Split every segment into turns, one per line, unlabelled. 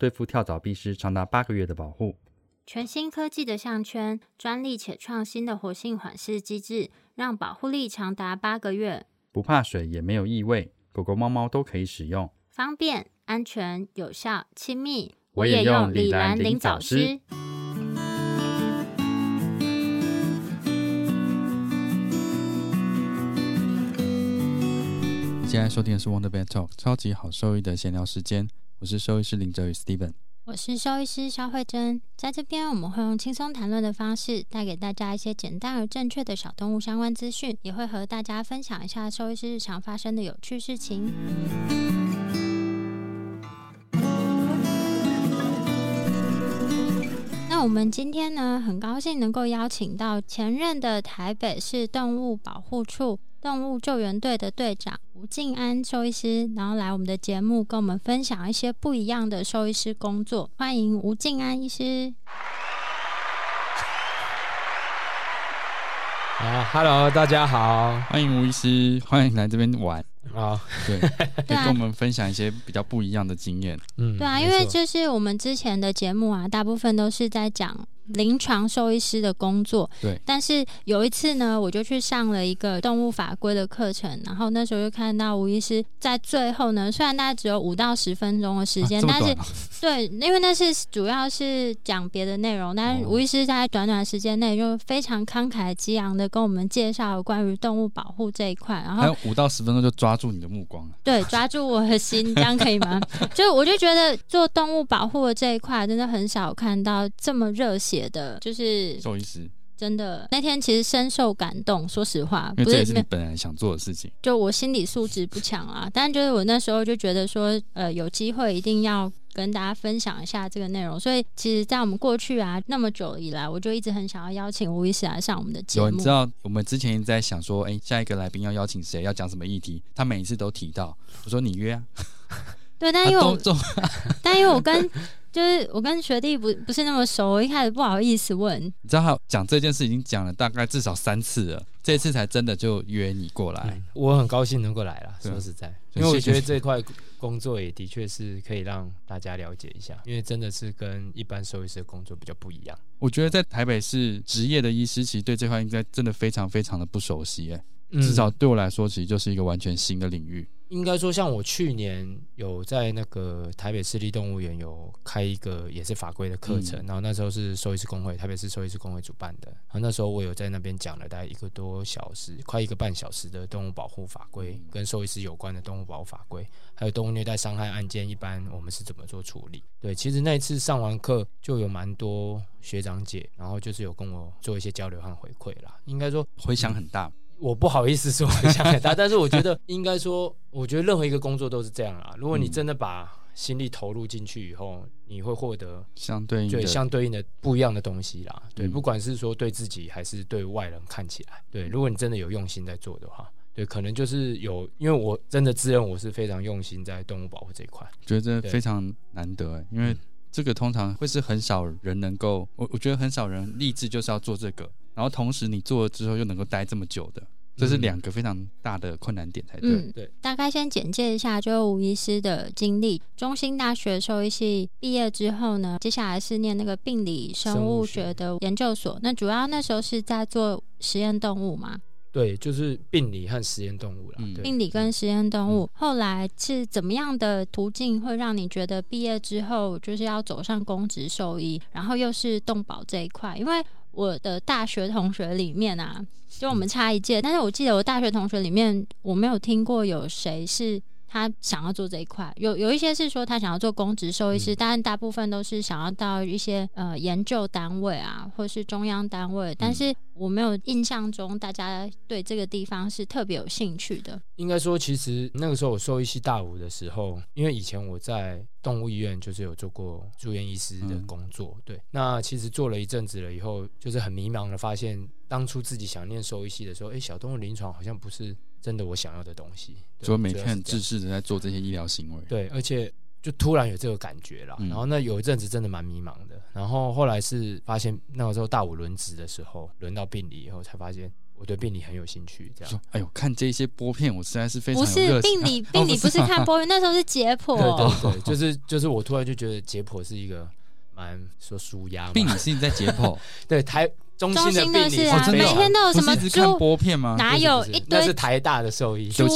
对付跳蚤必施长达八个月的保护。
全新科技的项圈，专利且创新的活性缓释机制，让保护力长达八个月。
不怕水，也没有异味，狗狗、猫猫都可以使用，
方便、安全、有效、亲密。
我也用李兰灵藻师。现在收听的是 Wonder b e t Talk 超级好兽医的闲聊时间，我是兽医师林哲宇 Steven，
我是兽医师肖慧珍，在这边我们会用轻松谈论的方式，带给大家一些简单而正确的小动物相关资讯，也会和大家分享一下兽医师日常发生的有趣事情。那我们今天呢，很高兴能够邀请到前任的台北市动物保护处动物救援队的队长吴静安兽医师，然后来我们的节目跟我们分享一些不一样的兽医师工作。欢迎吴静安医师。
啊，Hello，大家好，
欢迎吴医师，欢迎来这边玩。
啊，
对，跟我们分享一些比较不一样的经验。
嗯，对啊，因为就是我们之前的节目啊，大部分都是在讲。临床兽医师的工作，
对。
但是有一次呢，我就去上了一个动物法规的课程，然后那时候就看到吴医师在最后呢，虽然大概只有五到十分钟的时间，但是对，因为那是主要是讲别的内容，但是吴医师在短短时间内就非常慷慨激昂的跟我们介绍关于动物保护这一块，然后还有
五到十分钟就抓住你的目光，
对，抓住我的心，这样可以吗？就我就觉得做动物保护的这一块，真的很少看到这么热血。的就是
兽医师，
真的那天其实深受感动。说实话，
因为这也是你本来想做的事情。
就我心理素质不强啊，但就是我那时候就觉得说，呃，有机会一定要跟大家分享一下这个内容。所以，其实，在我们过去啊那么久以来，我就一直很想要邀请吴医师来上我们的节目。
你知道，我们之前一直在想说，哎，下一个来宾要邀请谁，要讲什么议题？他每一次都提到，我说你约啊。
对，但因为我，但因为我跟就是我跟学弟不不是那么熟，我一开始不好意思问。
你知道他讲这件事已经讲了大概至少三次了，这次才真的就约你过来。
我很高兴能够来了，说实在，因为我觉得这块工作也的确是可以让大家了解一下，因为真的是跟一般兽医师的工作比较不一样。
我觉得在台北市职业的医师，其实对这块应该真的非常非常的不熟悉，哎，至少对我来说，其实就是一个完全新的领域。
应该说，像我去年有在那个台北市立动物园有开一个也是法规的课程，然后那时候是兽医师工会，台北市兽医师工会主办的，然后那时候我有在那边讲了大概一个多小时，快一个半小时的动物保护法规，跟兽医师有关的动物保护法规，还有动物虐待伤害案件一般我们是怎么做处理。对，其实那一次上完课就有蛮多学长姐，然后就是有跟我做一些交流和回馈啦，应该说
回响很大。
我不好意思说想很大，但是我觉得应该说，我觉得任何一个工作都是这样啊。如果你真的把心力投入进去以后，你会获得
相对
对相对应的不一样的东西啦。对，不管是说对自己还是对外人看起来，对，如果你真的有用心在做的话，对，可能就是有，因为我真的自认我是非常用心在动物保护这一块，
觉得真的非常难得，因为这个通常会是很少人能够，我我觉得很少人立志就是要做这个。然后同时你做了之后又能够待这么久的，这是两个非常大的困难点才对。
嗯，对。
大概先简介一下，就是吴医师的经历。中兴大学兽医系毕业之后呢，接下来是念那个病理生物学的研究所。那主要那时候是在做实验动物嘛？
对，就是病理和实验动物了。
病理跟实验动物，后来是怎么样的途径会让你觉得毕业之后就是要走上公职兽医，然后又是动保这一块？因为我的大学同学里面啊，就我们差一届，但是我记得我大学同学里面，我没有听过有谁是他想要做这一块。有有一些是说他想要做公职兽医师，当然大部分都是想要到一些呃研究单位啊，或是中央单位。但是我没有印象中大家对这个地方是特别有兴趣的。
应该说，其实那个时候我兽医系大五的时候，因为以前我在动物医院就是有做过住院医师的工作，对。那其实做了一阵子了以后，就是很迷茫的发现，当初自己想念兽医系的时候，哎，小动物临床好像不是真的我想要的东西。
所以每天很自私的在做这些医疗行为。
对，而且就突然有这个感觉了。然后那有一阵子真的蛮迷茫的。然后后来是发现那个时候大五轮值的时候，轮到病理以后才发现。我对病理很有兴趣，这样。
哎呦，看这些波片，我实在是非常
不是病理，病理不是看波片，那时候是解剖。
对对对，就是就是我突然就觉得解剖是一个蛮说舒压。
病理是你在解剖？
对，台中心
的
病理
啊，每天都有什么
看播片吗？
哪有一堆？
那是台大的兽医。
猪。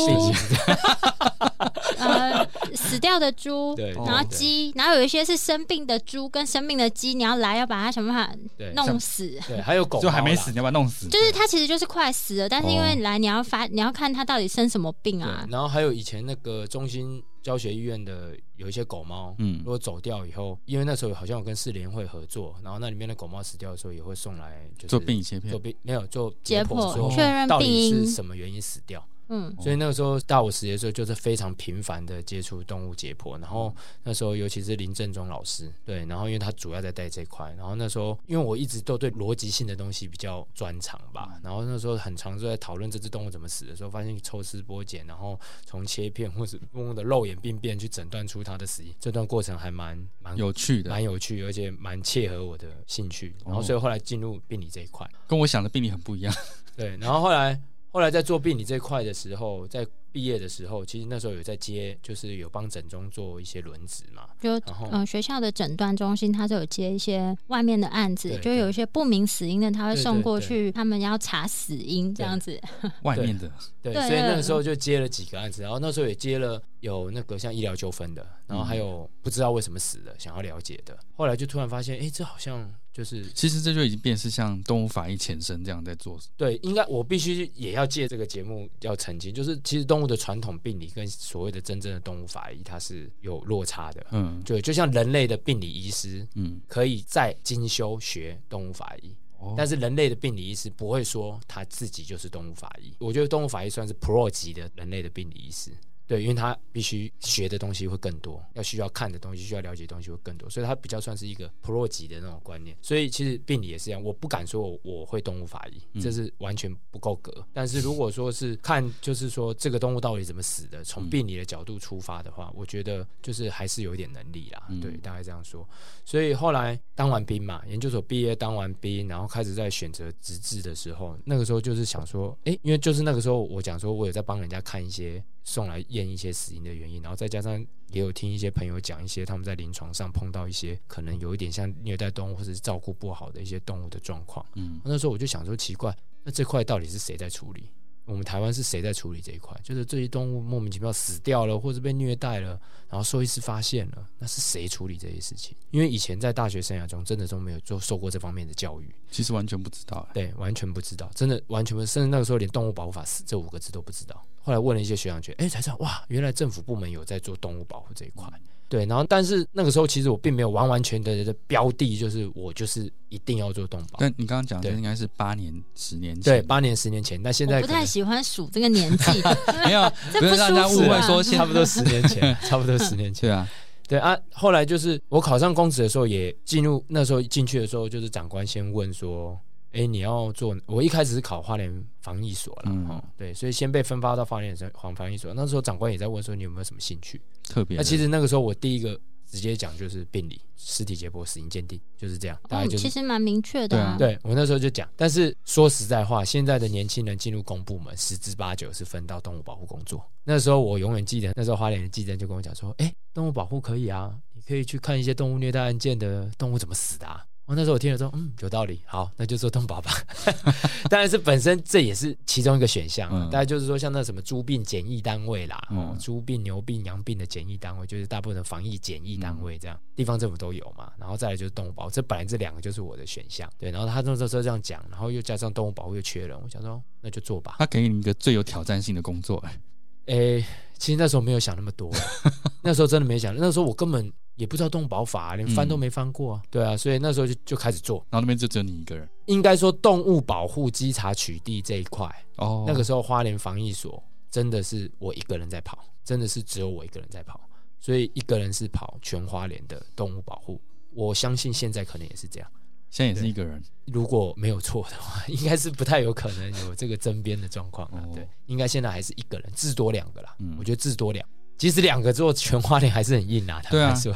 呃，死掉的猪，然后鸡，然后有一些是生病的猪跟生病的鸡，你要来要把它想办法弄死。
对，还有狗
就还没死，你要把它弄死。
就是它其实就是快死了，但是因为来你要发，你要看它到底生什么病啊。
然后还有以前那个中心教学医院的有一些狗猫，嗯，如果走掉以后，因为那时候好像有跟四联会合作，然后那里面的狗猫死掉的时候也会送来就
做病理切片，
做病没有做
解
剖，
确认
病因。是什么原因死掉。嗯，所以那个时候大五实习的时候，就是非常频繁的接触动物解剖。然后那时候，尤其是林正中老师，对，然后因为他主要在带这块。然后那时候，因为我一直都对逻辑性的东西比较专长吧。然后那时候很常就在讨论这只动物怎么死的时候，发现抽丝剥茧，然后从切片或者动物的肉眼病变去诊断出它的死因，这段过程还蛮蛮
有趣的，
蛮有趣，而且蛮切合我的兴趣。然后所以后来进入病理这一块，
跟我想的病理很不一样。
对，然后后来。后来在做病理这块的时候，在毕业的时候，其实那时候有在接，就是有帮诊中做一些轮值嘛。
就嗯，学校的诊断中心，他是有接一些外面的案子，就有一些不明死因的，他会送过去，他们要查死因这样子。
外面的，
对，所以那个时候就接了几个案子，然后那时候也接了有那个像医疗纠纷的，然后还有不知道为什么死的，想要了解的。后来就突然发现，哎，这好像。就是，
其实这就已经变是像动物法医前身这样在做。
对，应该我必须也要借这个节目要澄清，就是其实动物的传统病理跟所谓的真正的动物法医它是有落差的。嗯，对，就像人类的病理医师，嗯，可以在精修学动物法医，但是人类的病理医师不会说他自己就是动物法医。我觉得动物法医算是 Pro 级的人类的病理医师。对，因为他必须学的东西会更多，要需要看的东西、需要了解的东西会更多，所以他比较算是一个 pro 级的那种观念。所以其实病理也是一样，我不敢说我我会动物法医，这是完全不够格。但是如果说是看，就是说这个动物到底怎么死的，从病理的角度出发的话，我觉得就是还是有一点能力啦。对，大概这样说。所以后来当完兵嘛，研究所毕业当完兵，然后开始在选择职志的时候，那个时候就是想说，哎，因为就是那个时候我讲说，我有在帮人家看一些。送来验一些死因的原因，然后再加上也有听一些朋友讲一些他们在临床上碰到一些可能有一点像虐待动物或者是照顾不好的一些动物的状况。嗯，那时候我就想说奇怪，那这块到底是谁在处理？我们台湾是谁在处理这一块？就是这些动物莫名其妙死掉了，或者被虐待了，然后兽医师发现了，那是谁处理这些事情？因为以前在大学生涯中真的都没有做受过这方面的教育，
其实完全不知道。
对，完全不知道，真的完全不，甚至那个时候连动物保护法死这五个字都不知道。后来问了一些学长觉，哎，才知道哇，原来政府部门有在做动物保护这一块。对，然后但是那个时候其实我并没有完完全全的标的，就是我就是一定要做动保。
但你刚刚讲的应该是八年、十年前，
对，八年、十年前。但现在
不太喜欢数这个年纪，
没有，不是让大家误会说
差不多十年前，差不多十年前。
对啊，
对啊。后来就是我考上公职的时候，也进入那时候进去的时候，就是长官先问说。哎，你要做？我一开始是考花莲防疫所了，哈，对，所以先被分发到花莲省防防疫所。那时候长官也在问说，你有没有什么兴趣？
特别。
那其实那个时候我第一个直接讲就是病理、尸体解剖、死因鉴定，就是这样。大概就
其实蛮明确的。
对我那时候就讲，但是说实在话，现在的年轻人进入公部门，十之八九是分到动物保护工作。那时候我永远记得，那时候花莲的记者就跟我讲说，哎，动物保护可以啊，你可以去看一些动物虐待案件的动物怎么死的。我那时候我听了说，嗯，有道理，好，那就做动保吧。当然是本身这也是其中一个选项。大概就是说，像那什么猪病检疫单位啦，哦，猪病、牛病、羊病的检疫单位，就是大部分的防疫检疫单位这样，地方政府都有嘛。然后再来就是动物保，这本来这两个就是我的选项。对，然后他那时候这样讲，然后又加上动物保护又缺人，我想说那就做吧。
他给你一个最有挑战性的工作，
诶，其实那时候没有想那么多，那时候真的没想，那时候我根本也不知道动物保法，啊连翻都没翻过啊。对啊，所以那时候就就开始做。
然后那边就只有你一个人。
应该说动物保护稽查取缔这一块，
哦，
那个时候花莲防疫所真的是我一个人在跑，真的是只有我一个人在跑，所以一个人是跑全花莲的动物保护。我相信现在可能也是这样。
现在也是一个人，
如果没有错的话，应该是不太有可能有这个争边的状况啊。对，应该现在还是一个人，至多两个啦。嗯我觉得至多两，即使两个做全花莲还是很硬啊。
对啊，
说。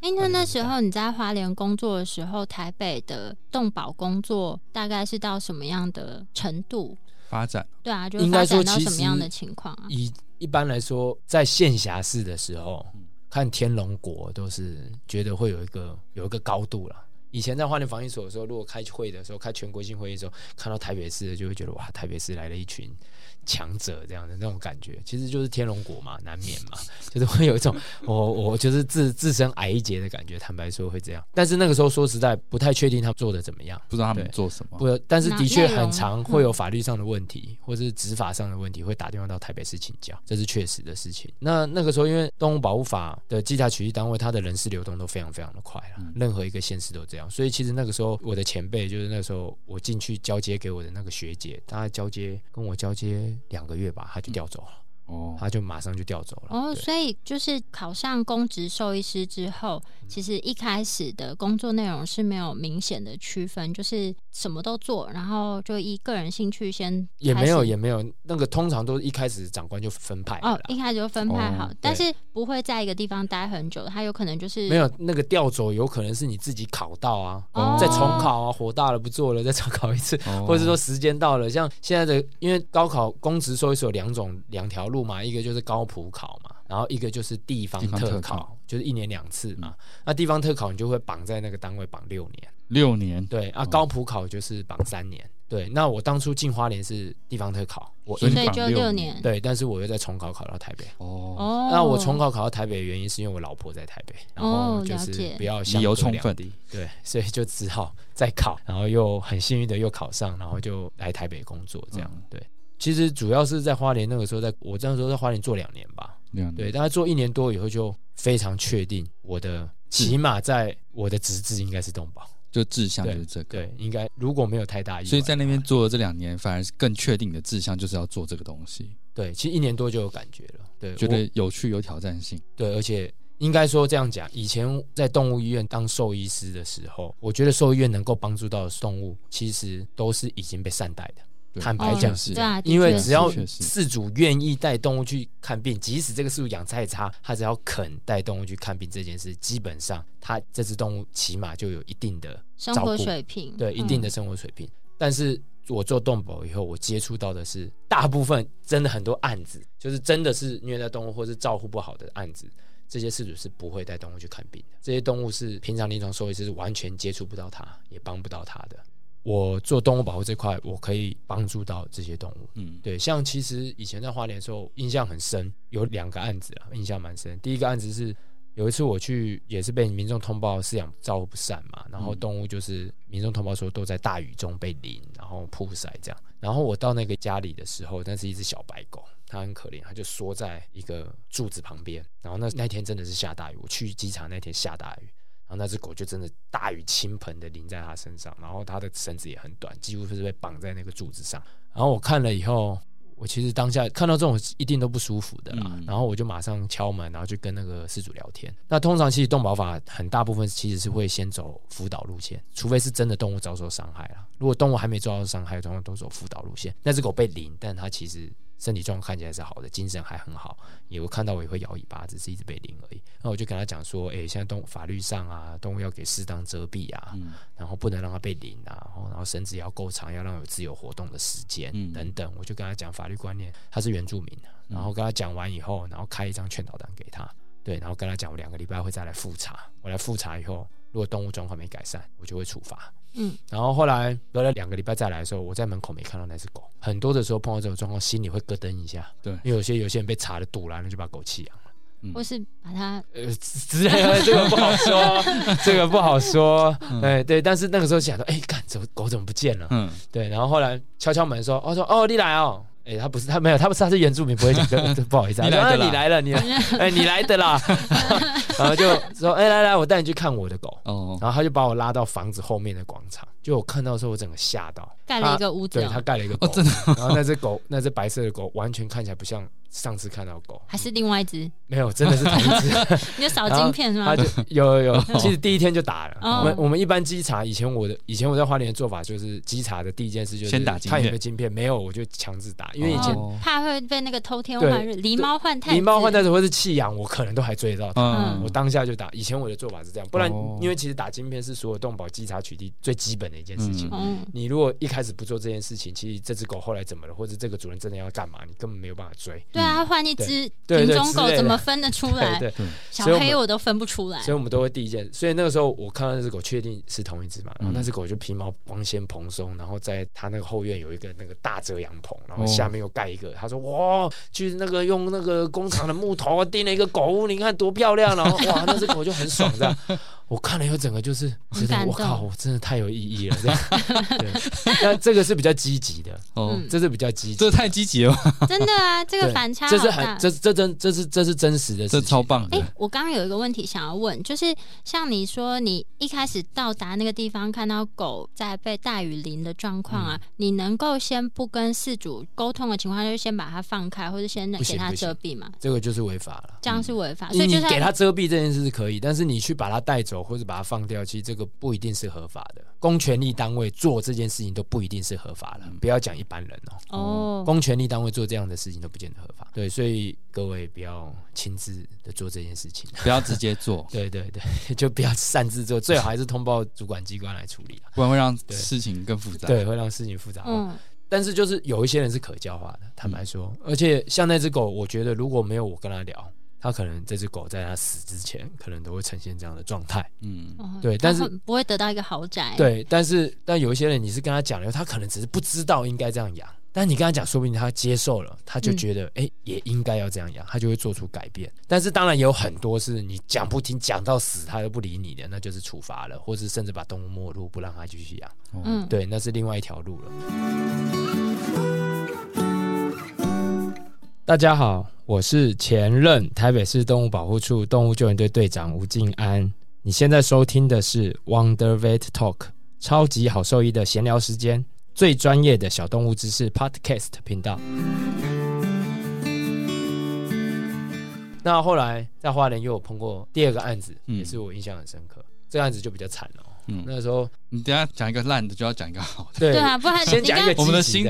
哎，那那时候你在花莲工作的时候，台北的动保工作大概是到什么样的程度
发展？
对啊，就发展到什么样的情况啊？
以一般来说，在县辖市的时候，看天龙国都是觉得会有一个有一个高度了。以前在花莲防疫所的时候，如果开会的时候，开全国性会议的时候，看到台北市，就会觉得哇，台北市来了一群。强者这样的那种感觉，其实就是天龙国嘛，难免嘛，就是会有一种 我我就是自自身矮一截的感觉。坦白说会这样，但是那个时候说实在不太确定他做的怎么样，
不知道他们做什么。
不，但是的确很常会有法律上的问题，或是执法上的问题，会打电话到台北市请教，这是确实的事情。那那个时候，因为动物保护法的稽查取缔单位，它的人事流动都非常非常的快了，任何一个县市都这样。所以其实那个时候，我的前辈就是那时候我进去交接给我的那个学姐，她交接跟我交接。两个月吧，他就调走了。哦，他就马上就调走了。
哦，所以就是考上公职兽医师之后，其实一开始的工作内容是没有明显的区分，就是什么都做，然后就以个人兴趣先。
也没有，也没有，那个通常都是一开始长官就分派。哦，
一开始就分派好，但是不会在一个地方待很久，他有可能就是
没有那个调走，有可能是你自己考到啊，再重考啊，火大了不做了，再重考一次，或者说时间到了，像现在的，因为高考公职兽医师有两种两条路。嘛，一个就是高普考嘛，然后一个就是地方特考，就是一年两次嘛。那地方特考你就会绑在那个单位绑六年，
六年
对啊。高普考就是绑三年，对。那我当初进花莲是地方特考，我
所以就六年，
对。但是我又再重考考到台北哦。那我重考考到台北的原因是因为我老婆在台北，然后就是不要
理由充分，
对，所以就只好再考，然后又很幸运的又考上，然后就来台北工作这样，对。其实主要是在花莲那个时候，在我这样说在花莲做两年吧，对，大概做一年多以后就非常确定我的，起码在我的职责应该是动保，
就志向就是这个，
对，应该如果没有太大意外，
所以在那边做了这两年，反而是更确定的志向就是要做这个东西。
对，其实一年多就有感觉了，对，
觉得有趣有挑战性，
对，而且应该说这样讲，以前在动物医院当兽医师的时候，我觉得兽医院能够帮助到的动物，其实都是已经被善待的。坦白讲是，因为只要饲主愿意带动物去看病，即使这个饲主养再差，他只要肯带动物去看病这件事，基本上他这只动物起码就有一定的
生活水平，
对一定的生活水平。但是我做动保以后，我接触到的是大部分真的很多案子，就是真的是虐待动物或是照顾不好的案子，这些饲主是不会带动物去看病的。这些动物是平常临床兽医师是完全接触不到它，也帮不到它的。我做动物保护这块，我可以帮助到这些动物。嗯，对，像其实以前在花莲的时候，印象很深，有两个案子啊，印象蛮深。第一个案子是有一次我去，也是被民众通报饲养照顾不善嘛，然后动物就是民众通报说都在大雨中被淋，然后曝晒这样。然后我到那个家里的时候，那是一只小白狗，它很可怜，它就缩在一个柱子旁边。然后那那天真的是下大雨，我去机场那天下大雨。然后那只狗就真的大雨倾盆的淋在它身上，然后它的绳子也很短，几乎是被绑在那个柱子上。然后我看了以后，我其实当下看到这种一定都不舒服的啦。然后我就马上敲门，然后去跟那个事主聊天。那通常其实动保法很大部分其实是会先走辅导路线，除非是真的动物遭受伤害了。如果动物还没遭受伤害，通常都走辅导路线。那只狗被淋，但它其实。身体状况看起来是好的，精神还很好，也会看到我也会摇尾巴，只是一直被淋而已。那我就跟他讲说，哎，现在动物法律上啊，动物要给适当遮蔽啊，然后不能让它被淋啊，然后然后绳子也要够长，要让有自由活动的时间等等。我就跟他讲法律观念，他是原住民，然后跟他讲完以后，然后开一张劝导单给他，对，然后跟他讲我两个礼拜会再来复查，我来复查以后，如果动物状况没改善，我就会处罚。嗯，然后后来隔了两个礼拜再来的时候，我在门口没看到那只狗。很多的时候碰到这种状况，心里会咯噔一下。
对，
因为有些有些人被查的堵了，那就把狗弃养了，嗯
或是把它
呃之类的，这个不好说，这个不好说。哎，对，但是那个时候想说，哎，看怎么狗怎么不见了？嗯，对。然后后来敲敲门说，哦说哦你来哦，哎，他不是他没有，他不是他是原住民，不会讲，不 好意思啊，
你来的，
你来了，你 哎，你来的啦，然后就说，哎，来来，我带你去看我的狗，哦，然后他就把我拉到房子后面的广场，就我看到的时候，我整个吓到，
盖了一个屋子，
对他盖了一个狗，
真的，
然后那只狗，那只白色的狗，完全看起来不像。上次看到狗
还是另外一只？
没有，真的是同一只。
你有扫晶片是吗？
有有有，其实第一天就打了。我们我们一般稽查，以前我的以前我在花莲的做法就是稽查的第一件事就是
先打
看有没有晶片，没有我就强制打，因为以前
怕会被那个偷天换日、狸猫换太、
狸猫换太子或是弃养，我可能都还追得到它。我当下就打。以前我的做法是这样，不然因为其实打晶片是所有动保稽查取缔最基本的一件事情。嗯你如果一开始不做这件事情，其实这只狗后来怎么了，或者这个主人真的要干嘛，你根本没有办法追。
对啊，换一只。品种狗怎么分得出来？
对，
小黑我都分不出来。
所以我们都会第一件。所以那个时候我看到那只狗，确定是同一只嘛。然后那只狗就皮毛光鲜蓬松，然后在它那个后院有一个那个大遮阳棚，然后下面又盖一个。他说：“哇，就是那个用那个工厂的木头钉了一个狗屋，你看多漂亮！”然后哇，那只狗就很爽这样。我看了以后，整个就是我靠，我真的太有意义了。这样，那这个是比较积极的哦，这是比较积极，
这太积极了。
真的啊，这个反差，
这是很这这真这是这是真实的，
这超棒。哎，
我刚刚有一个问题想要问，就是像你说，你一开始到达那个地方，看到狗在被大雨淋的状况啊，你能够先不跟饲主沟通的情况，就先把它放开，或者先给它遮蔽嘛？
这个就是违法了，
这样是违法。所以就是
给它遮蔽这件事是可以，但是你去把它带走。或者把它放掉，其实这个不一定是合法的。公权力单位做这件事情都不一定是合法的，不要讲一般人哦。哦，公权力单位做这样的事情都不见得合法。对，所以各位不要亲自的做这件事情，
不要直接做。
对 对对，就不要擅自做，最好还是通报主管机关来处理
不然会让事情更复杂。
对，会让事情复杂。嗯，但是就是有一些人是可教化的，坦白说。而且像那只狗，我觉得如果没有我跟他聊。他可能这只狗在它死之前，可能都会呈现这样的状态。嗯，对，但是
不会得到一个豪宅。
对，但是但有一些人，你是跟他讲了，他可能只是不知道应该这样养。但你跟他讲，说不定他接受了，他就觉得哎，也应该要这样养，他就会做出改变。但是当然也有很多是你讲不听，讲到死他都不理你的，那就是处罚了，或是甚至把动物没入，不让他继续养。嗯，对，那是另外一条路了。大家好，我是前任台北市动物保护处动物救援队队长吴静安。你现在收听的是 Wonder Vet Talk，超级好兽医的闲聊时间，最专业的小动物知识 Podcast 频道。那后来在花莲又有碰过第二个案子，也是我印象很深刻。这个案子就比较惨了。嗯，那个时候
你等下讲一个烂的，就要讲一个好的。
对
啊，不然
先讲一个
我们的心，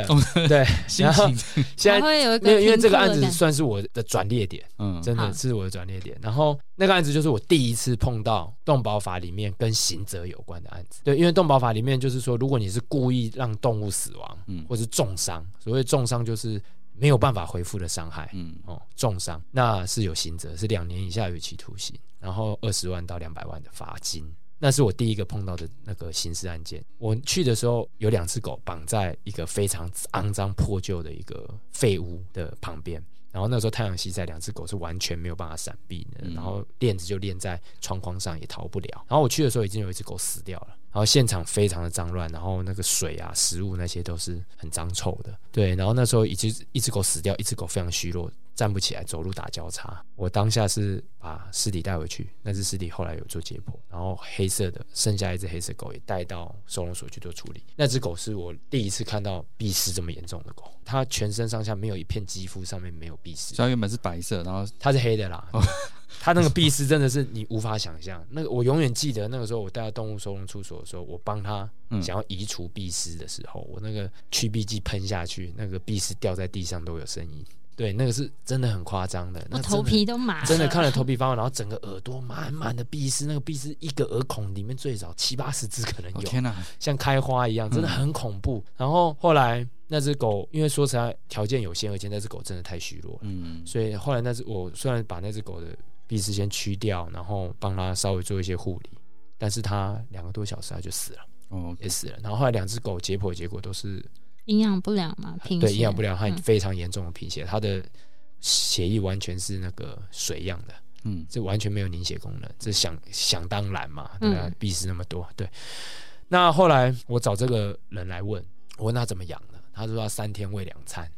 对
心情。
现在
会有
因为因为这个案子算是我的转捩点，嗯，真的是我的转捩点。然后那个案子就是我第一次碰到动保法里面跟刑责有关的案子。对，因为动保法里面就是说，如果你是故意让动物死亡，嗯，或是重伤，所谓重伤就是没有办法恢复的伤害，嗯，哦，重伤那是有刑责，是两年以下有期徒刑，然后二十万到两百万的罚金。那是我第一个碰到的那个刑事案件。我去的时候，有两只狗绑在一个非常肮脏破旧的一个废屋的旁边。然后那时候太阳西在，两只狗是完全没有办法闪避的。然后链子就链在窗框上，也逃不了。然后我去的时候，已经有一只狗死掉了。然后现场非常的脏乱，然后那个水啊、食物那些都是很脏臭的。对，然后那时候一只一只狗死掉，一只狗非常虚弱。站不起来，走路打交叉。我当下是把尸体带回去，那只尸体后来有做解剖，然后黑色的剩下一只黑色狗也带到收容所去做处理。那只狗是我第一次看到闭尸这么严重的狗，它全身上下没有一片肌肤上面没有闭尸，
它原本是白色，然后
它是黑的啦。它那个闭尸真的是你无法想象。那个我永远记得那个时候我带到动物收容处所的时候，我帮它想要移除闭尸的时候，我那个驱避剂喷下去，那个闭尸掉在地上都有声音。对，那个是真的很夸张的，
那头皮都麻，
真的看了头皮发麻，然后整个耳朵满满的鼻丝，那个鼻丝一个耳孔里面最少七八十只可能有，
天哪，
像开花一样，真的很恐怖。然后后来那只狗，因为说实在条件有限，而且那只狗真的太虚弱了，嗯，所以后来那只我虽然把那只狗的鼻丝先去掉，然后帮它稍微做一些护理，但是它两个多小时它就死了，哦，也死了。然后后来两只狗解剖结果都是。
营养不良嘛，贫
血。对，营养不良，它非常严重的贫血，他的血液完全是那个水样的，嗯，这完全没有凝血功能，这想想当然嘛，对啊，必死那么多，对。那后来我找这个人来问，我问他怎么养的，他说他三天喂两餐，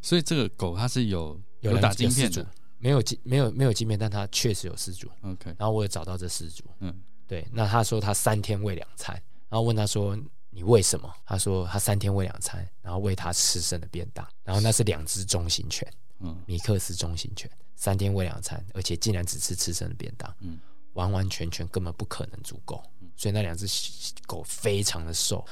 所以这个狗它是有
有人
打晶片的，
没有晶没有没有晶片，但它确实有失主。
，OK，
然后我也找到这失主，
嗯，
对，那他说他三天喂两餐，然后问他说你喂什么？他说他三天喂两餐，然后喂他吃剩的便当，然后那是两只中型犬，
嗯
米克斯中型犬，三天喂两餐，而且竟然只吃吃剩的便当，
嗯
完完全全根本不可能足够，所以那两只狗非常的瘦。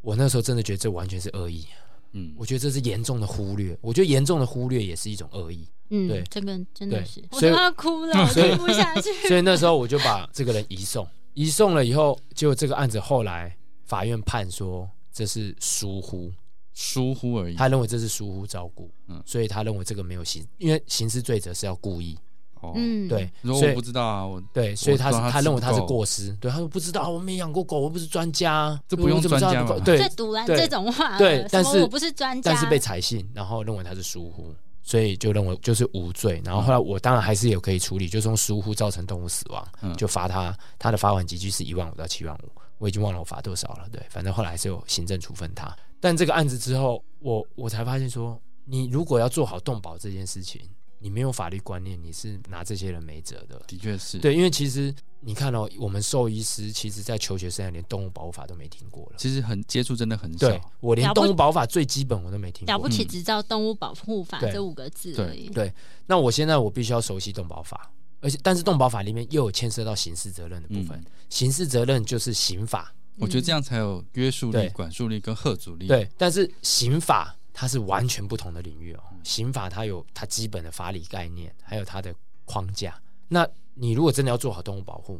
我那时候真的觉得这完全是恶意，
嗯，
我觉得这是严重的忽略，我觉得严重的忽略也是一种恶意，
嗯，
对
这个真的是，我都要哭了，我
所以
听不下去。
所以那时候我就把这个人移送，移送了以后，结果这个案子后来法院判说这是疏忽，
疏忽而已。
他认为这是疏忽照顾，
嗯。
所以他认为这个没有刑，因为刑事罪责是要故意，
哦，
嗯，
对，所以
如果我不知道啊，我
对，所以他
他
他认为他是过失，对，他说不知道，我没养过狗，我不是专家，
这不用专家嘛
对
最，堵拦这种话
对但是
我不是专家，
但是被采信，然后认为他是疏忽，所以就认为就是无罪。然后后来我当然还是有可以处理，就是用疏忽造成动物死亡，
嗯。
就罚他，他的罚款集聚是一万五到七万五，我已经忘了我罚多少了。对，反正后来还是有行政处分他。但这个案子之后，我我才发现说，你如果要做好动保这件事情，你没有法律观念，你是拿这些人没辙的。
的确是，
对，因为其实你看哦，我们兽医师其实在求学生涯连动物保护法都没听过了。
其实很接触真的很少
对。我连动物保护法最基本我都没听过。
了不起，
嗯
只知道动物保护法
对
这五个字
对
而已。
对，那我现在我必须要熟悉动保法，而且但是动保法里面又有牵涉到刑事责任的部分。
嗯
刑事责任就是刑法，
我觉得这样才有约束力、管束力跟贺阻力。，
对，但是刑法它是完全不同的领域哦。刑法它有它基本的法理概念，还有它的框架。那你如果真的要做好动物保护，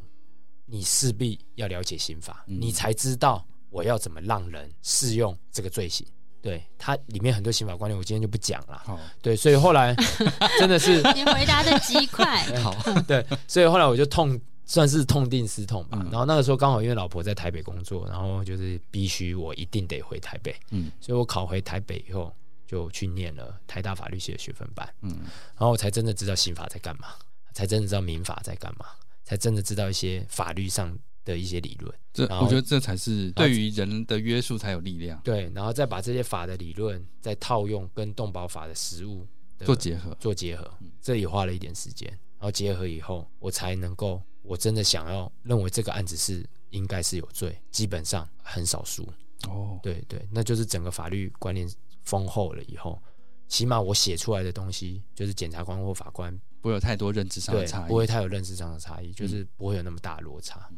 你势必要了解刑法，
嗯
你才知道我要怎么让人适用这个罪行。对它里面很多刑法观念，我今天就不讲了。
好，
对，所以后来 真的是
你回答的极快，
好，
对，所以后来我就痛，算是痛定思痛吧。
嗯。
然后那个时候刚好因为老婆在台北工作，然后就是必须我一定得回台北，
嗯。
所以我考回台北以后就去念了台大法律系的学分班，
嗯，
然后我才真的知道刑法在干嘛，才真的知道民法在干嘛，才真的知道一些法律上的一些理论。
这我觉得这才是对于人的约束才有力量，
对，然后再把这些法的理论再套用跟动保法的实务的
做结合。
做结合，这也花了一点时间。然后结合以后，我才能够，我真的想要认为这个案子是应该是有罪，基本上很少输。
哦，
对对，那就是整个法律观念丰厚了以后，起码我写出来的东西，就是检察官或法官
不会有太多认知上的差异。
不会太有认知上的差异，就是不会有那么大的落差。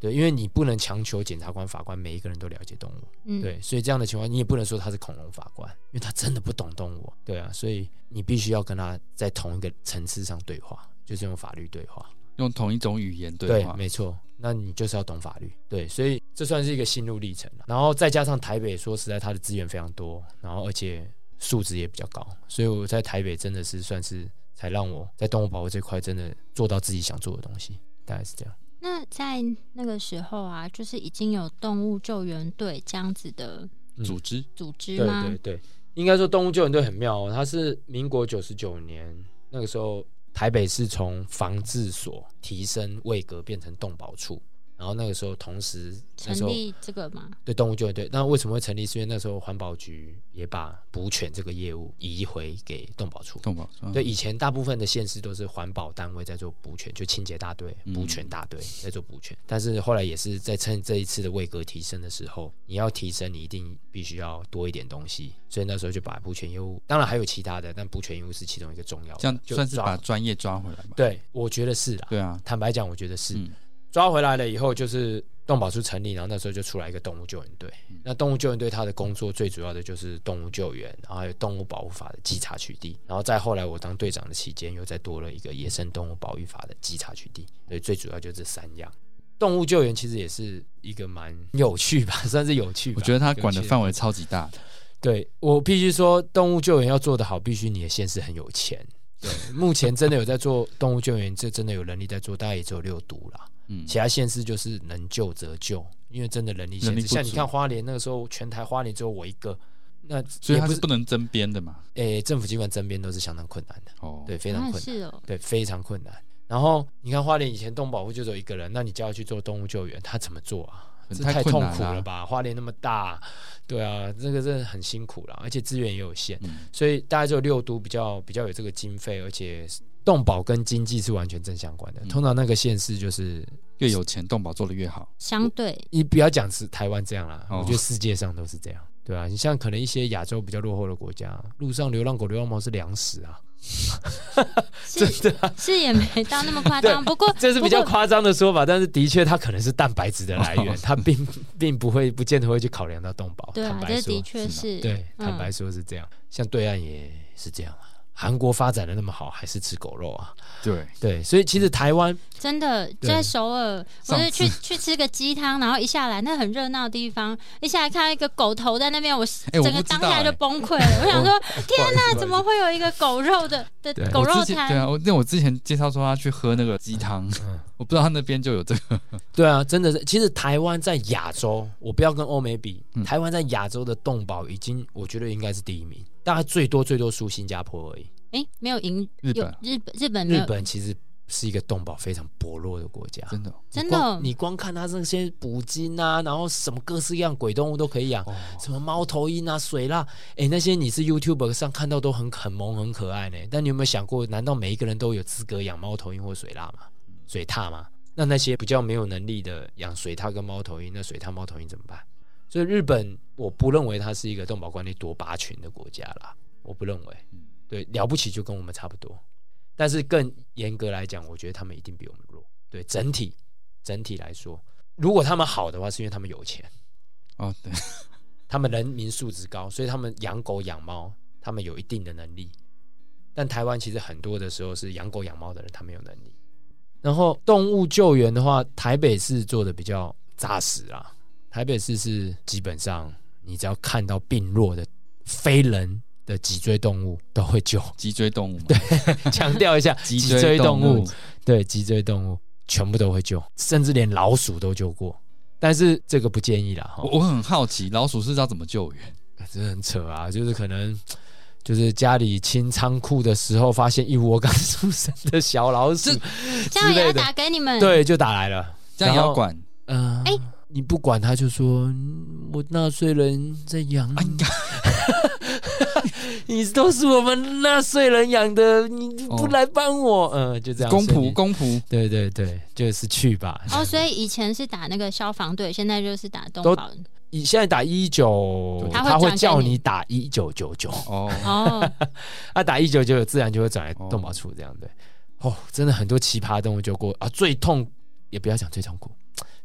对，因为你不能强求检察官、法官每一个人都了解动物，
嗯，
对，所以这样的情况，你也不能说他是恐龙法官，因为他真的不懂动物。对啊，所以你必须要跟他在同一个层次上对话，就是用法律对话。
用同一种语言对
对，
话。
没错。那你就是要懂法律，对，所以这算是一个心路历程了。然后再加上台北，说实在，它的资源非常多，然后而且素质也比较高，所以我在台北真的是算是才让我在动物保护这块真的做到自己想做的东西，大概是这样。
那在那个时候啊，就是已经有动物救援队这样子的
嗯
组织
组织
对
吗？
对对，应该说动物救援队很妙哦，它是民国九十九年那个时候，台北是从防治所提升位格变成动保处，然后那个时候同时
成立这个吗？
对动物救援队，那为什么会成立？是因为那时候环保局也把捕犬这个业务移回给动保处。
动保。嗯
对，以前大部分的县市都是环保单位在做捕犬，就清洁大队、
嗯
捕犬大队在做捕犬。但是后来也是在趁这一次的位格提升的时候，你要提升，你一定必须要多一点东西，所以那时候就把捕犬业务，当然还有其他的，但捕犬业务是其中一个重要的，
这样
就
算是把专业抓回来嘛。
对，我觉得是啦。
对啊，
坦白讲，我觉得是。
嗯
抓回来了以后，就是动保处成立，然后那时候就出来一个动物救援队。
嗯
那动物救援队它的工作最主要的就是动物救援，然后还有动物保护法的稽查取缔，然后再后来我当队长的期间，又再多了一个野生动物保育法的稽查取缔。所以，最主要就这三样。动物救援其实也是一个蛮有趣吧，算是有趣吧。
我觉得他管的范
围，
围超级大的。
对我必须说，动物救援要做得好，必须你的县市很有钱。对，目前真的有在做动物救援，这真的有能力在做，大概也只有六都啦。
嗯，
其他县市就是能救则救，因为真的人力限制。像你看花莲那个时候，全台花莲只有我一个，那
所以他是不能争边的嘛。
诶、政府机关增编都是相当困难的，
哦，
对，非常
啊
困难，
是哦，
对，非常困难。然后你看花莲以前动保护就只有一个人，那你叫他去做动物救援，他怎么做啊？这太痛苦了吧？花莲那么大，对啊，这个真的很辛苦了，而且资源也有限，
嗯
所以大概只有六都比较比较有这个经费，而且动保跟经济是完全正相关的。
嗯
通常那个县市就是
越有钱，动保做的越好。
相对
你不要讲是台湾这样啦，
哦
我觉得世界上都是这样，对啊，你像可能一些亚洲比较落后的国家，路上流浪狗、流浪猫是粮食啊，
是
真的啊、
是也没到那么夸张，不过
这是比较夸张的说法，但是的确它可能是蛋白质的来源，
哦
它并并不会不见得会去考量到动保。
对啊
坦，白说
这的，确是
对，
嗯
坦白说是这样。像对岸也是这样啊，韩国发展的那么好，还是吃狗肉啊？
对，
对，所以其实台湾
真的在首尔，我是去 去吃个鸡汤，然后一下来那很热闹的地方，一下来看到一个狗头在那边，我 整个当下就
哎
崩溃了。我想说，天
哪
那怎么会有一个狗肉的的狗肉
摊？对啊，我那我之前介绍说他去喝那个鸡汤，
嗯。
我不知道他那边就有这个。
对啊，真的是，其实台湾在亚洲，我不要跟欧美比，
嗯。
台湾在亚洲的动保已经，我觉得应该是第一名，大概最多最多输新加坡而已。
哎，没有赢有
日本。
日本日本没
日本其实是一个动保非常薄弱的国家，
真的哦
真的哦
你光看它这些捕鲸啊，然后什么各式各样鬼动物都可以养，
哦，
什么猫头鹰啊、水獭，哎，那些你是 YouTube 上看到都很很萌很可爱呢。但你有没有想过，难道每一个人都有资格养猫头鹰或水獭吗？水獭吗？那那些比较没有能力的养水獭跟猫头鹰，那水獭、猫头鹰怎么办？所以日本，我不认为它是一个动保管理多拔群的国家啦，我不认为。对，了不起就跟我们差不多，但是更严格来讲，我觉得他们一定比我们弱。对，整体整体来说，如果他们好的话，是因为他们有钱。
哦，对，
他们人民素质高，所以他们养狗养猫，他们有一定的能力。但台湾其实很多的时候是养狗养猫的人，他没有能力。然后动物救援的话，台北市做的比较扎实啊。台北市是基本上你只要看到病弱的非人的脊椎动物都会救。
脊椎动物嘛，对，
强调一下，
脊
脊椎动物
物，
对脊椎动物全部都会救，甚至连老鼠都救过。但是这个不建议啦，哈
我，我很好奇，老鼠是要怎么救援？
真的很扯啊，就是可能就是家里清仓库的时候，发现一窝刚出生的小老鼠，
这样也要
之类的
打给你们？，
对，就打来了。
这样也要管？
嗯、
哎
你不管他，就说嗯我纳税人在养
哎
你，
呀，
你都是我们纳税人养的，你不
哦
来帮我，嗯、就这样。
公仆公仆，
对对对，就是去吧。
哦，所以以前是打那个消防队，现在就是打动
都
保。
你现在打一九，
他
会
叫你打一九九九，
哦，
哦，
他 打一九九九，自然就会转来
哦
动保处这样对。哦，真的很多奇葩动物救过啊，最痛也不要讲最痛苦，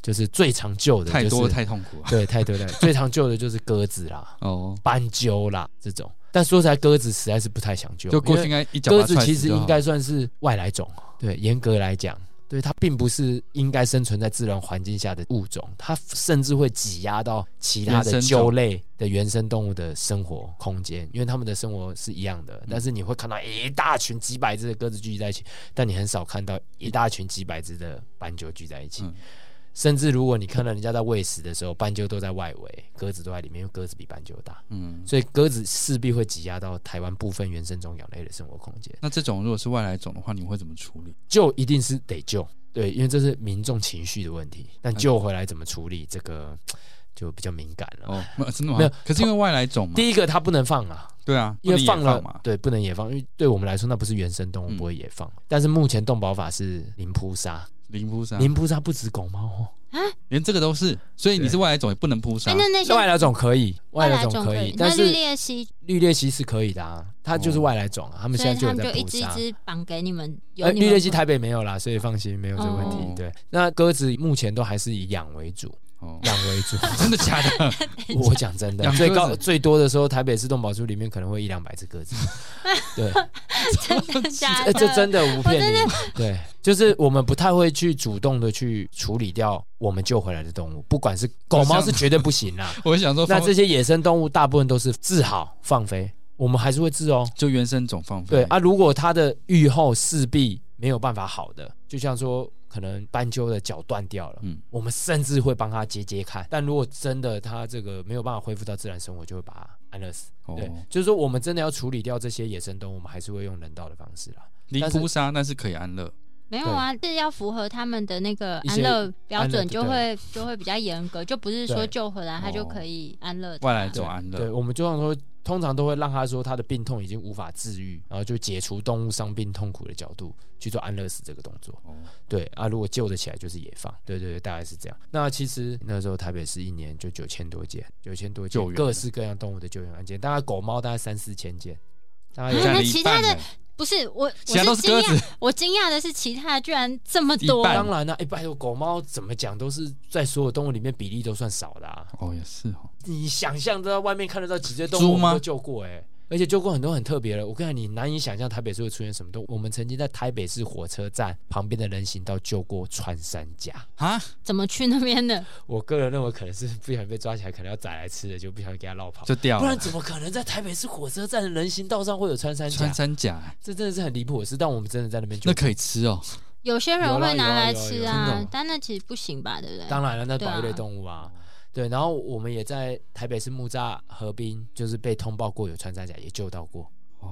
就是最常救的、就是，
太多太痛苦了。
对，太多了。最常救的就是鸽子啦、
哦，
斑鸠啦这种。但说起来，鸽子实在是不太想救，
就过去应
因为
该一脚
鸽子其实应该算是外来种，对，严格来讲。对它并不是应该生存在自然环境下的物种，它甚至会挤压到其他的鸠类的原生动物的生活空间，因为它们的生活是一样的。但是你会看到一大群几百只的鸽子聚集在一起，但你很少看到一大群几百只的斑鸠聚在一起。
嗯
甚至如果你看到人家在喂食的时候，斑鸠都在外围，鸽子都在里面，因为鸽子比斑鸠大，
嗯，
所以鸽子势必会挤压到台湾部分原生种鸟类的生活空间。
那这种如果是外来种的话，你会怎么处理？
救一定是得救，对，因为这是民众情绪的问题。但救回来怎么处理，这个 就比较敏感了。
哦，真的吗？
没有
可是因为外来种嘛，
第一个，它不能放啊，
对啊，
因为放了，
嘛，
对，不能野放，因为对我们来说那不是原生动物，
嗯
不会野放。但是目前动保法是零扑杀，
零扑杀，
零扑杀不止狗猫哦，
连这个都是，所以你是外来种也不能扑杀
哎，。那那些
外来种可以，外来
来
种可以，
那绿
但是
鬣蜥，
绿鬣蜥是可以的啊，它就是外来种啊，他们
所以
现在就有在
他们就一只一
捕杀。
只绑给你们。有
呃，
你们
绿鬣蜥台北没有啦，所以放心，没有这个问题。
哦
对，那鸽子目前都还是以养为主，
哦，
养为主。
真的假的？
我讲真的最高最多的时候，台北市动保处里面可能会一两百只鸽子。对，
真的假
哎，
的？
这真的我不骗你。对，就是我们不太会去主动的去处理掉我们救回来的动物，不管是狗猫是绝对不行啦。
我想说，
那这些野生动物大部分都是治好放飞，我们还是会治哦。
就原生种放飞。
对啊，如果它的愈后势必没有办法好的，就像说可能斑鸠的脚断掉了，
嗯
我们甚至会帮他接接看。但如果真的他这个没有办法恢复到自然生活，就会把它安乐死。
哦
对，就是说我们真的要处理掉这些野生动物，我们还是会用人道的方式啦。
零
但是
扑杀那是可以安乐。
没有啊，是要符合他们的那个安乐标准，就会就会比较严格，就不是说救回来他就可以安乐。
外来种安乐，
对，我们就像说，通常都会让他说他的病痛已经无法治愈，然后就解除动物伤病痛苦的角度去做安乐死这个动作。哦对啊，如果救得起来就是野放。对对对，大概是这样。那其实那时候台北市一年就九千多件，九千多件各式各样动物的救援案件，大概狗猫大概三四千件，大概
那其他的。不是我，我是惊讶，我惊讶的是其他居然这么多。
当然了，哎，拜托，狗猫怎么讲都是在所有动物里面比例都算少的啊。
哦，也是哦。
你想象在外面看得到几只动物都救过哎。而且救过很多很特别的，我跟你讲，你难以想象台北市会出现什么动物。我们曾经在台北市火车站旁边的人行道救过穿山甲
啊？怎么去那边的？
我个人认为可能是不小心被抓起来，可能要宰来吃的，就不小心给它绕跑
就掉了。
不然怎么可能在台北市火车站的人行道上会有穿山甲？
穿山甲，
这真的是很离谱的事。但我们真的在那边救，
那可以吃哦。
有些人会拿来吃啊，但那其实不行吧？对不对？
当然了，那保育类动物啊。对，然后我们也在台北市木栅河滨，就是被通报过有穿山甲，也救到过。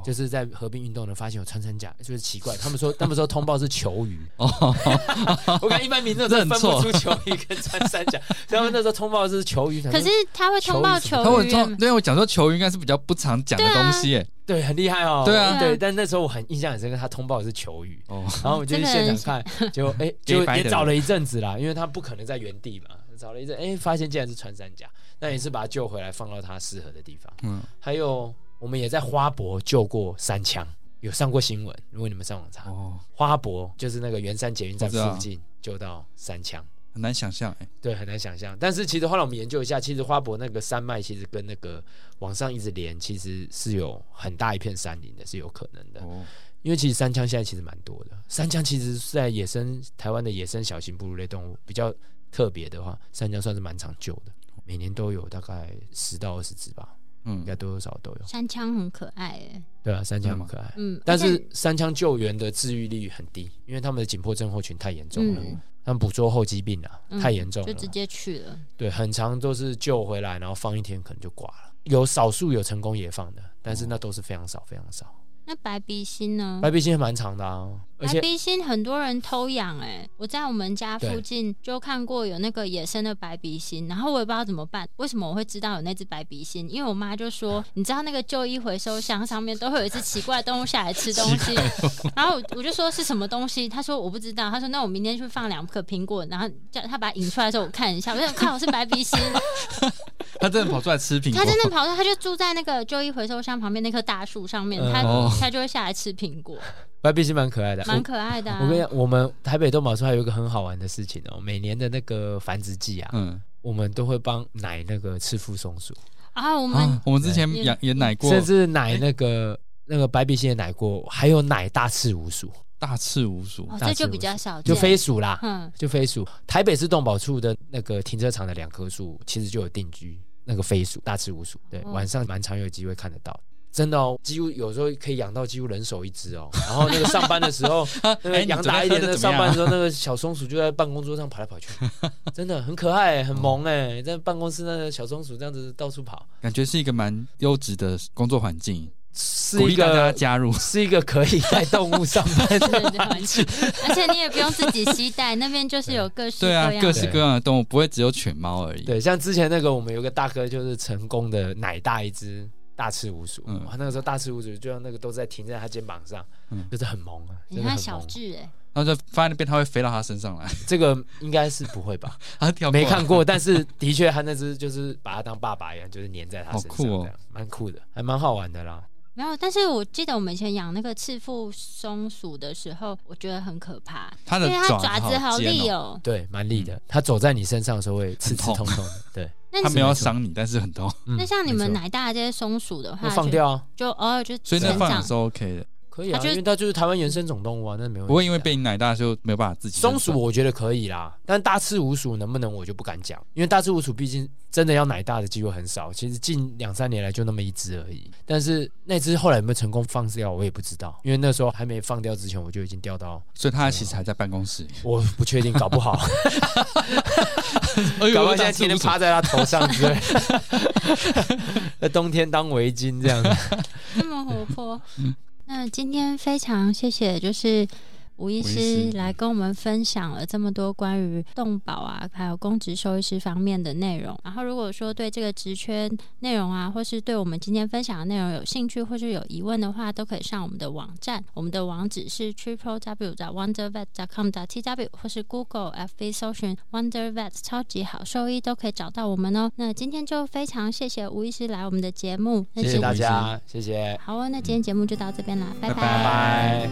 就是在河滨运动的发现有穿山甲，就是奇怪。他们说，他们说通报是球鱼。我看一般民众真的分不出球鱼跟穿山甲。他们那时候通报是球鱼，
可是他会通报球鱼。他
会通，因为我讲说球鱼应该是比较不常讲的东西，哎，
对，很厉害哦。
对啊，
对。但那时候我很印象很深刻，他通报的是球鱼。哦。然后我就去现场看，就哎，就也找了一阵子啦，因为他不可能在原地嘛。找了一阵，哎，发现竟然是穿山甲，那也是把它救回来，放到它适合的地方。嗯，还有我们也在花博救过山枪，有上过新闻。如果你们上网查，哦，花博就是那个圆山捷运站附近救到山枪，
很难想象，哎，
对，很难想象。但是其实后来我们研究一下，其实花博那个山脉其实跟那个往上一直连，其实是有很大一片山林的，是有可能的。哦，因为其实山枪现在其实蛮多的，山枪其实是在野生台湾的野生小型哺乳类动物比较。特别的话，三枪算是蛮长久的，每年都有大概十到二十只吧，嗯，应该多多少都有。
三枪很可爱哎，
对啊，三枪很可爱，嗯，但是三枪救援的治愈率很低，因为他们的紧迫症候群太严重了，他们捕捉后疾病啊太严重了，
就直接去了。
对，很长都是救回来，然后放一天可能就挂了，有少数有成功野放的，但是那都是非常少非常少。
那白鼻心呢？
白鼻心蛮长的啊，
白鼻心很多人偷养哎，我在我们家附近就看过有那个野生的白鼻心，然后我也不知道怎么办。为什么我会知道有那只白鼻心？因为我妈就说，你知道那个旧衣回收箱上面都会有一只奇怪的动物下来吃东西，然后我就说是什么东西，她说我不知道，她说那我明天去放两颗苹果，然后叫她把它引出来的时候我看一下，我想看我是白鼻心。
他真的跑出来吃苹果。
他真的跑出，他就住在那个旧衣回收箱旁边那棵大树上面，他他就会下来吃苹果。
白鼻心蛮可爱的，
蛮可爱的。
我跟你讲，我们台北动保处还有一个很好玩的事情哦，每年的那个繁殖季啊，嗯，我们都会帮奶那个赤腹松鼠
啊。我们
我们之前养也奶过，
甚至奶那个那个白鼻心也奶过，还有奶大赤鼯鼠。
大赤鼯鼠，
这就比较少，
就飞鼠啦，嗯，就飞鼠。台北市动保处的那个停车场的两棵树，其实就有定居那个飞鼠，大赤鼯鼠。对，晚上蛮常有机会看得到，真的哦，几乎有时候可以养到几乎人手一只哦。然后那个上班的时候，那个养大一点的上班的时候，那个小松鼠就在办公桌上跑来跑去，真的很可爱，很萌哎，在办公室那个小松鼠这样子到处跑，
感觉是一个蛮优质的工作环境。
是一个
加入，
是一个可以带动物上班的环境，
而且你也不用自己携带，那边就是有各式对
啊，各式各样的动物，不会只有犬猫而已。
对，像之前那个，我们有个大哥，就是成功的奶大一只大翅无鼠，嗯，那个时候大翅无鼠就像那个都在停在他肩膀上，嗯，就是很萌啊，
你看小智哎，
然后就放在那边，它会飞到他身上来，
这个应该是不会吧？
啊，
没看过，但是的确他那只就是把它当爸爸一样，就是黏在他身上，这样蛮酷的，还蛮好玩的啦。
没有，但是我记得我们以前养那个赤腹松鼠的时候，我觉得很可怕，
因
为它爪子好利哦，
对，蛮利的。它走在你身上的时候会刺刺痛痛的，对。
它没有伤你，但是很痛。
那像你们奶大这些松鼠的话，
放掉，
就偶尔就
所以那放是 OK 的。
可以啊，因为它就是台湾原生种动物啊，那没有
不会因为被你奶大就没有办法自己。
松鼠我觉得可以啦，但大赤鼯鼠能不能我就不敢讲，因为大赤鼯鼠毕竟真的要奶大的机会很少，其实近两三年来就那么一只而已。但是那只后来有没有成功放掉，我也不知道，因为那时候还没放掉之前我就已经掉到，
所以它其实还在办公室，
我不确定，搞不好，搞不好现在天天趴在它头上，对，在冬天当围巾这样。子，
那么活泼。那今天非常谢谢，就是吴医师来跟我们分享了这么多关于动保啊，还有公职兽医师方面的内容。然后，如果说对这个职缺内容啊，或是对我们今天分享的内容有兴趣，或是有疑问的话，都可以上我们的网站。我们的网址是 triple w 在 wondervet com 的 t w，或是 Google F B 搜寻 Wondervet 超级好兽医，都可以找到我们哦。那今天就非常谢谢吴医师来我们的节目，
谢谢大家，谢谢。
好哦，那今天节目就到这边啦，拜
拜。